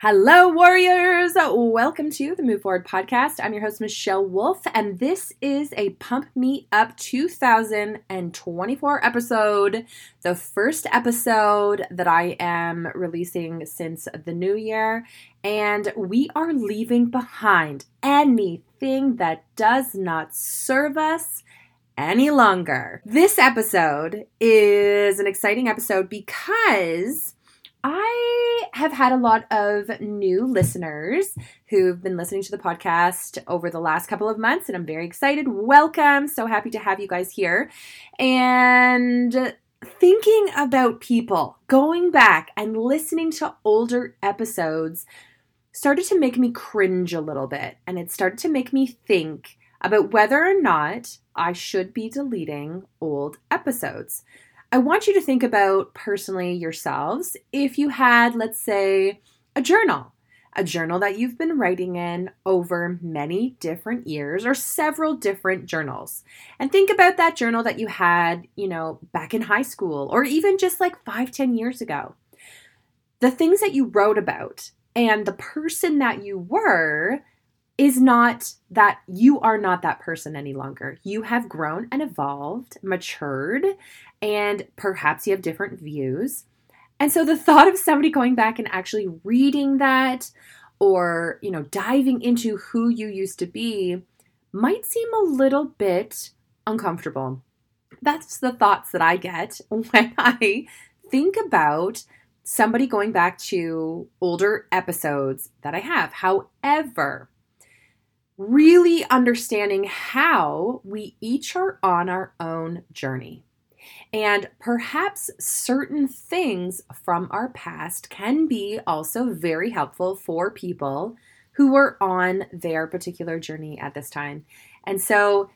Hello, warriors! Welcome to the Muve Forward podcast. I'm your host, Michelle Wolfe, and this is a Pump Me Up 2024 episode, the first episode that I am releasing since the new year. And we are leaving behind anything that does not serve us any longer. This episode is an exciting episode because I have had a lot of new listeners who've been listening to the podcast over the last couple of months, and I'm very excited. Welcome. So happy to have you guys here. And thinking about people, going back and listening to older episodes started to make me cringe a little bit. And it started to make me think about whether or not I should be deleting old episodes. I want you to think about personally yourselves if you had, let's say, a journal, a journal that you've been writing in over many different years or several different journals. And think about that journal that you had, you know, back in high school or even just like five, ten years ago. The things that you wrote about and the person that you were is not that you are not that person any longer. You have grown and evolved, matured, and perhaps you have different views. And so the thought of somebody going back and actually reading that or, you know, diving into who you used to be might seem a little bit uncomfortable. That's the thoughts that I get when I think about somebody going back to older episodes that I have. However, really understanding how we each are on our own journey. And perhaps certain things from our past can be also very helpful for people who were on their particular journey at this time. And so,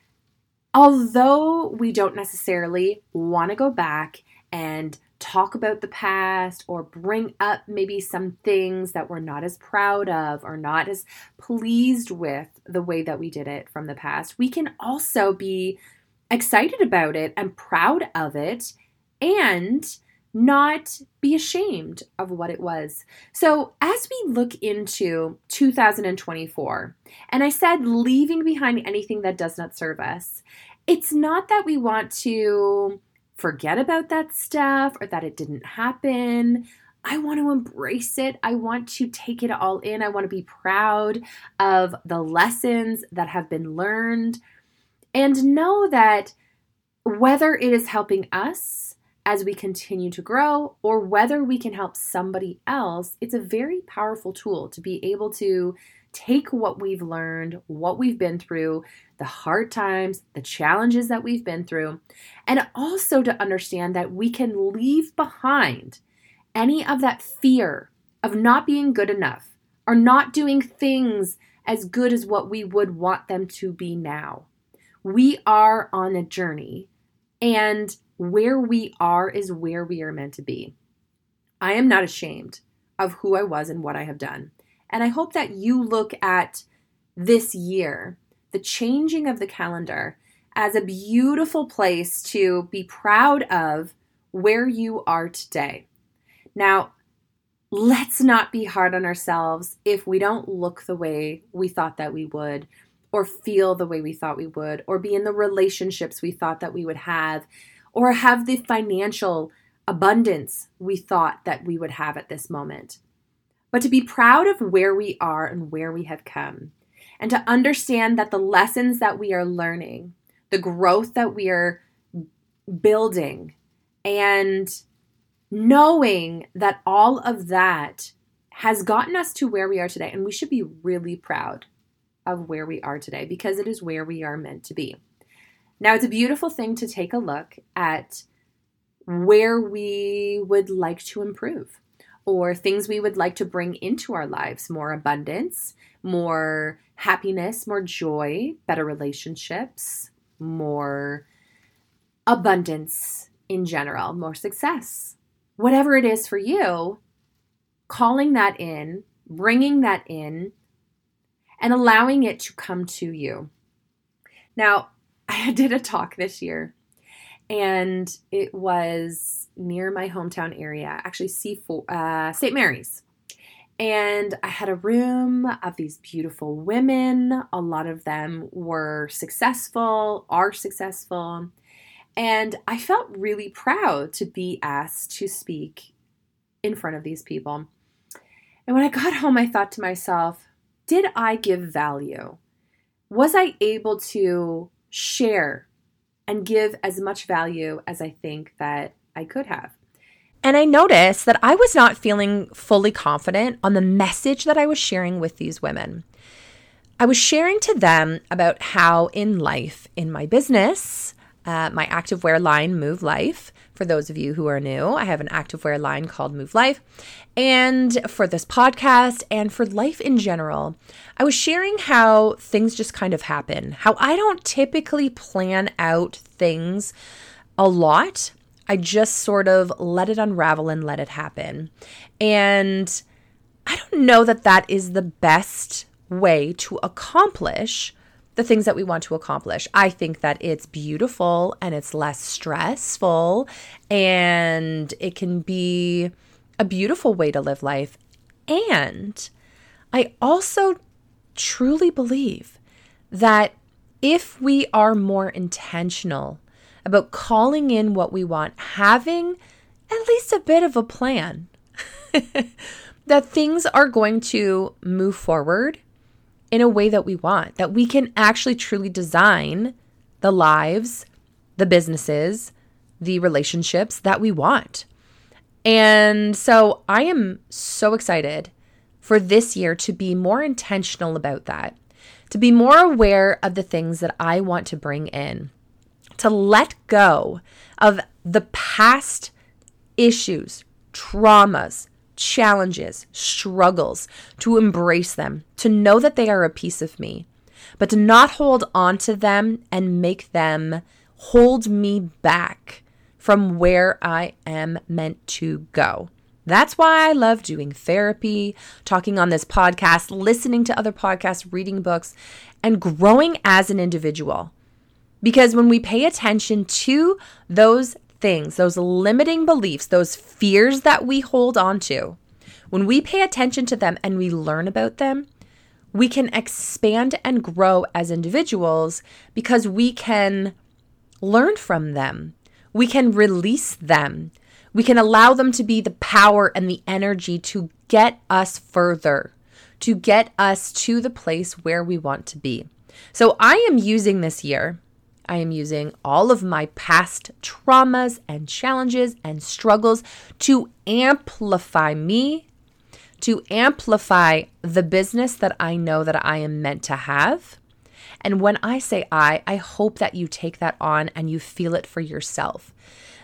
although we don't necessarily want to go back and talk about the past or bring up maybe some things that we're not as proud of or not as pleased with the way that we did it from the past, we can also be excited about it and proud of it and not be ashamed of what it was. So, as we look into 2024, and I said leaving behind anything that does not serve us, it's not that we want to forget about that stuff or that it didn't happen. I want to embrace it. I want to take it all in. I want to be proud of the lessons that have been learned and know that whether it is helping us as we continue to grow or whether we can help somebody else, it's a very powerful tool to be able to take what we've learned, what we've been through, the hard times, the challenges that we've been through, and also to understand that we can leave behind any of that fear of not being good enough or not doing things as good as what we would want them to be now. We are on a journey, and where we are is where we are meant to be. I am not ashamed of who I was and what I have done. And I hope that you look at this year, the changing of the calendar, as a beautiful place to be proud of where you are today. Now, let's not be hard on ourselves if we don't look the way we thought that we would, or feel the way we thought we would, or be in the relationships we thought that we would have, or have the financial abundance we thought that we would have at this moment but to be proud of where we are and where we have come, and to understand that the lessons that we are learning, the growth that we are building, and knowing that all of that has gotten us to where we are today. And we should be really proud of where we are today because it is where we are meant to be. Now, it's a beautiful thing to take a look at where we would like to improve or things we would like to bring into our lives more abundance, more happiness, more joy, better relationships, more abundance in general, more success. Whatever it is for you, calling that in, bringing that in, and allowing it to come to you. Now, I did a talk this year and it was near my hometown area, actually Seaforth, uh, St. Mary's. And I had a room of these beautiful women. A lot of them were successful, are successful. And I felt really proud to be asked to speak in front of these people. And when I got home, I thought to myself, did I give value? Was I able to share and give as much value as I think that I could have? And I noticed that I was not feeling fully confident on the message that I was sharing with these women. I was sharing to them about how in life, in my business, uh, my activewear line, Muve Life. For those of you who are new, I have an activewear line called Muve Life. And for this podcast and for life in general, I was sharing how things just kind of happen, how I don't typically plan out things a lot. I just sort of let it unravel and let it happen. And I don't know that that is the best way to accomplish the things that we want to accomplish. I think that it's beautiful and it's less stressful and it can be a beautiful way to live life. And I also truly believe that if we are more intentional about calling in what we want, having at least a bit of a plan, that things are going to move forward in a way that we want, that we can actually truly design the lives, the businesses, the relationships that we want. And so I am so excited for this year to be more intentional about that, to be more aware of the things that I want to bring in, to let go of the past issues, traumas, challenges, struggles, to embrace them, to know that they are a piece of me, but to not hold on to them and make them hold me back from where I am meant to go. That's why I love doing therapy, talking on this podcast, listening to other podcasts, reading books, and growing as an individual. Because when we pay attention to those things, those limiting beliefs, those fears that we hold on to, when we pay attention to them and we learn about them, we can expand and grow as individuals because we can learn from them. We can release them. We can allow them to be the power and the energy to get us further, to get us to the place where we want to be. So I am using this year I am using all of my past traumas and challenges and struggles to amplify me, to amplify the business that I know that I am meant to have. And when I say I, I hope that you take that on and you feel it for yourself.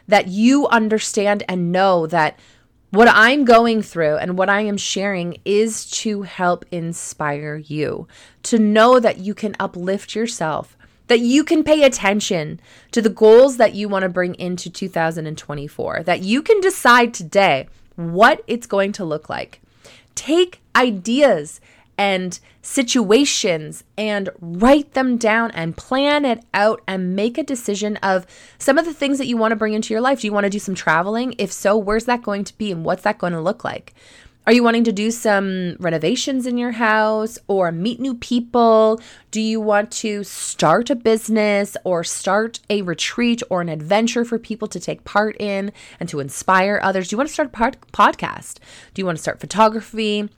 That you understand and know that what I'm going through and what I am sharing is to help inspire you, to know that you can uplift yourself, that you can pay attention to the goals that you want to bring into 2024, that you can decide today what it's going to look like. Take ideas and situations and write them down and plan it out and make a decision of some of the things that you want to bring into your life. Do you want to do some traveling? If so, where's that going to be and what's that going to look like? Are you wanting to do some renovations in your house or meet new people? Do you want to start a business or start a retreat or an adventure for people to take part in and to inspire others? Do you want to start a pod- podcast? Do you want to start photography?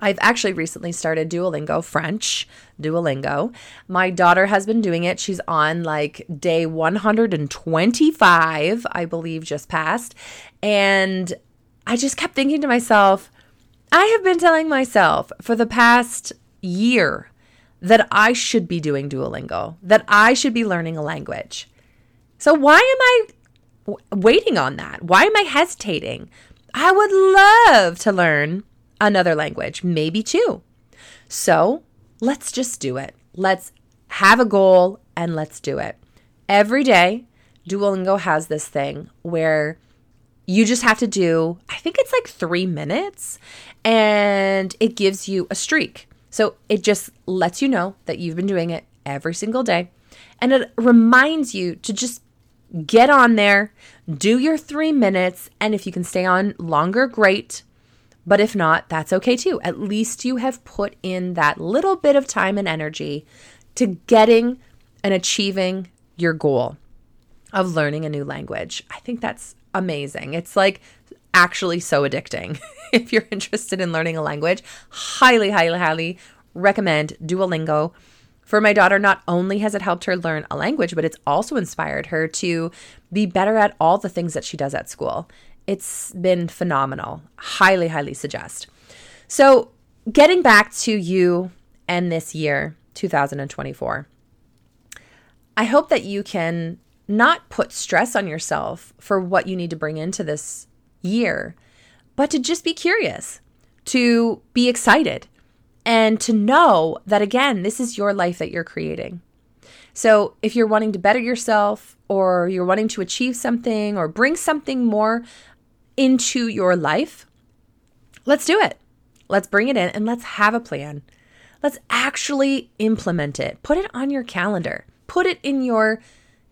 I've actually recently started Duolingo French, Duolingo. My daughter has been doing it. She's on like day 125, I believe, just passed. And I just kept thinking to myself, I have been telling myself for the past year that I should be doing Duolingo, that I should be learning a language. So why am I waiting on that? Why am I hesitating? I would love to learn another language, maybe two. So let's just do it. Let's have a goal and let's do it. Every day, Duolingo has this thing where you just have to do, I think it's like three minutes, and it gives you a streak. So it just lets you know that you've been doing it every single day. And it reminds you to just get on there, do your three minutes, and if you can stay on longer, great. But if not, that's okay too. At least you have put in that little bit of time and energy to getting and achieving your goal of learning a new language. I think that's amazing. It's like actually so addicting. if you're interested in learning a language, highly, highly, highly recommend Duolingo. For my daughter, not only has it helped her learn a language, but it's also inspired her to be better at all the things that she does at school. It's been phenomenal. Highly, highly suggest. So, getting back to you and this year, 2024, I hope that you can not put stress on yourself for what you need to bring into this year, but to just be curious, to be excited, and to know that again, this is your life that you're creating. So, if you're wanting to better yourself, or you're wanting to achieve something, or bring something more into your life, let's do it. Let's bring it in and let's have a plan. Let's actually implement it. Put it on your calendar, put it in your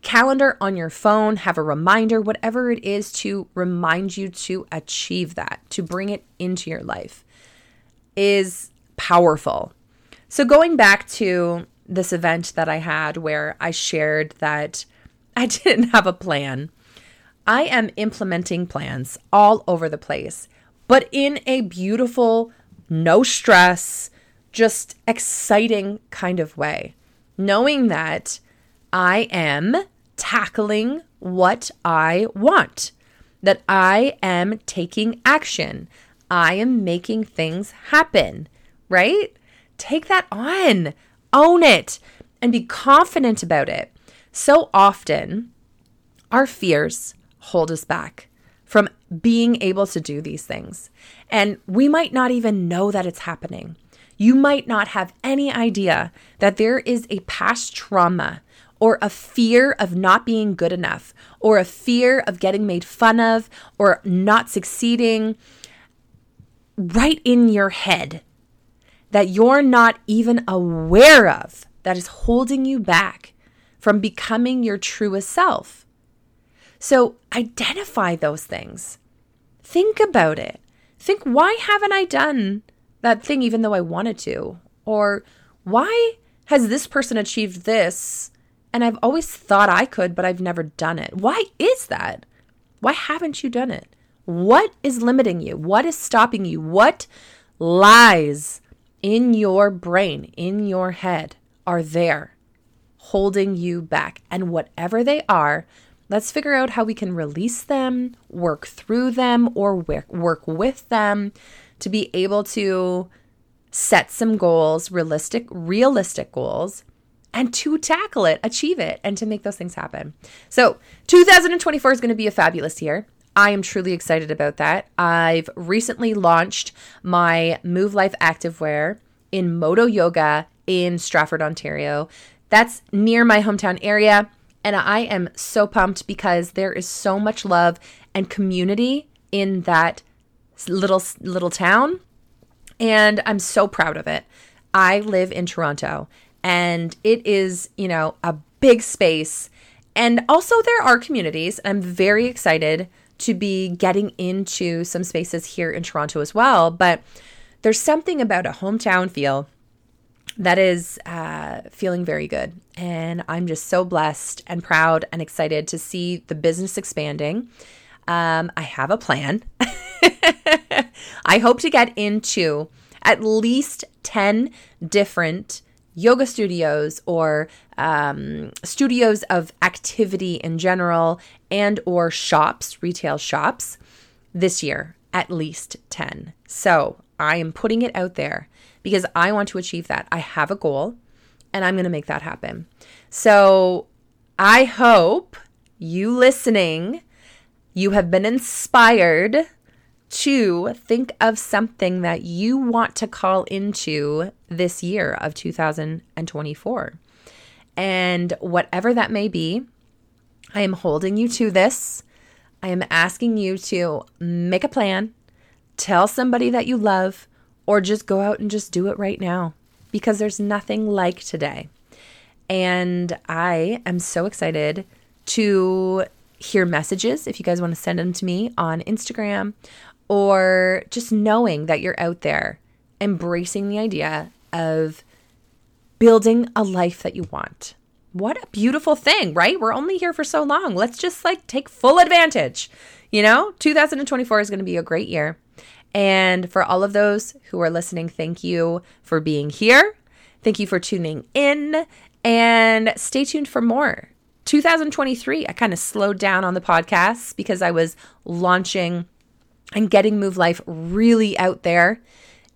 calendar on your phone, have a reminder, whatever it is to remind you to achieve that, to bring it into your life is powerful. So, going back to this event that I had where I shared that I didn't have a plan, I am implementing plans all over the place, but in a beautiful, no stress, just exciting kind of way, knowing that I am tackling what I want, that I am taking action, I am making things happen, right? Take that on, own it, and be confident about it. So often, our fears hold us back from being able to do these things. And we might not even know that it's happening. You might not have any idea that there is a past trauma or a fear of not being good enough or a fear of getting made fun of or not succeeding right in your head that you're not even aware of that is holding you back from becoming your truest self. So identify those things. Think about it. Think, why haven't I done that thing even though I wanted to? Or why has this person achieved this and I've always thought I could, but I've never done it? Why is that? Why haven't you done it? What is limiting you? What is stopping you? What lies in your brain, in your head, are there holding you back? And whatever they are, let's figure out how we can release them, work through them, or work with them to be able to set some goals, realistic, realistic goals, and to tackle it, achieve it, and to make those things happen. So, 2024 is going to be a fabulous year. I am truly excited about that. I've recently launched my Muve Life Activewear in Modo Yoga in Stratford, Ontario. That's near my hometown area. And I am so pumped because there is so much love and community in that little little town and I'm so proud of it. I live in Toronto and it is, you know, a big space and also there are communities. I'm very excited to be getting into some spaces here in Toronto as well. But there's something about a hometown feel that is uh, feeling very good. And I'm just so blessed and proud and excited to see the business expanding. Um, I have a plan. I hope to get into at least 10 different yoga studios or um, studios of activity in general and or shops retail shops this year at least 10 so i am putting it out there because i want to achieve that. I have a goal and i'm going to make that happen. So i hope you listening you have been inspired to think of something that you want to call into this year of 2024. And whatever that may be, I am holding you to this. I am asking you to make a plan, tell somebody that you love, or just go out and just do it right now because there's nothing like today. And I am so excited to hear messages if you guys want to send them to me on Instagram or just knowing that you're out there embracing the idea of building a life that you want. What a beautiful thing, right? We're only here for so long. Let's just like take full advantage. You know, 2024 is going to be a great year. And for all of those who are listening, thank you for being here. Thank you for tuning in and stay tuned for more. 2023, I kind of slowed down on the podcast because I was launching and getting Muve Life really out there.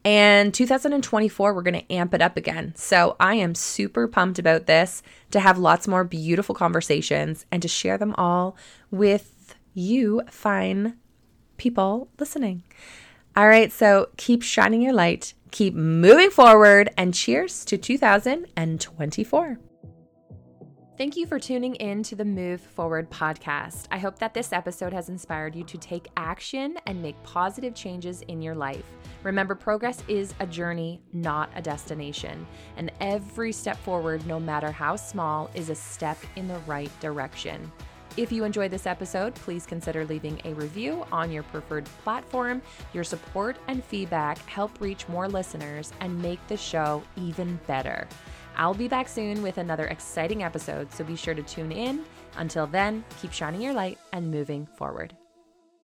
And 2024, we're going to amp it up again. So I am super pumped about this to have lots more beautiful conversations and to share them all with you, fine people listening. All right, so keep shining your light, keep moving forward, and cheers to 2024. Thank you for tuning in to the Muve Forward podcast. I hope that this episode has inspired you to take action and make positive changes in your life. Remember, progress is a journey, not a destination. And every step forward, no matter how small, is a step in the right direction. If you enjoyed this episode, please consider leaving a review on your preferred platform. Your support and feedback help reach more listeners and make the show even better. I'll be back soon with another exciting episode, so be sure to tune in. Until then, keep shining your light and moving forward.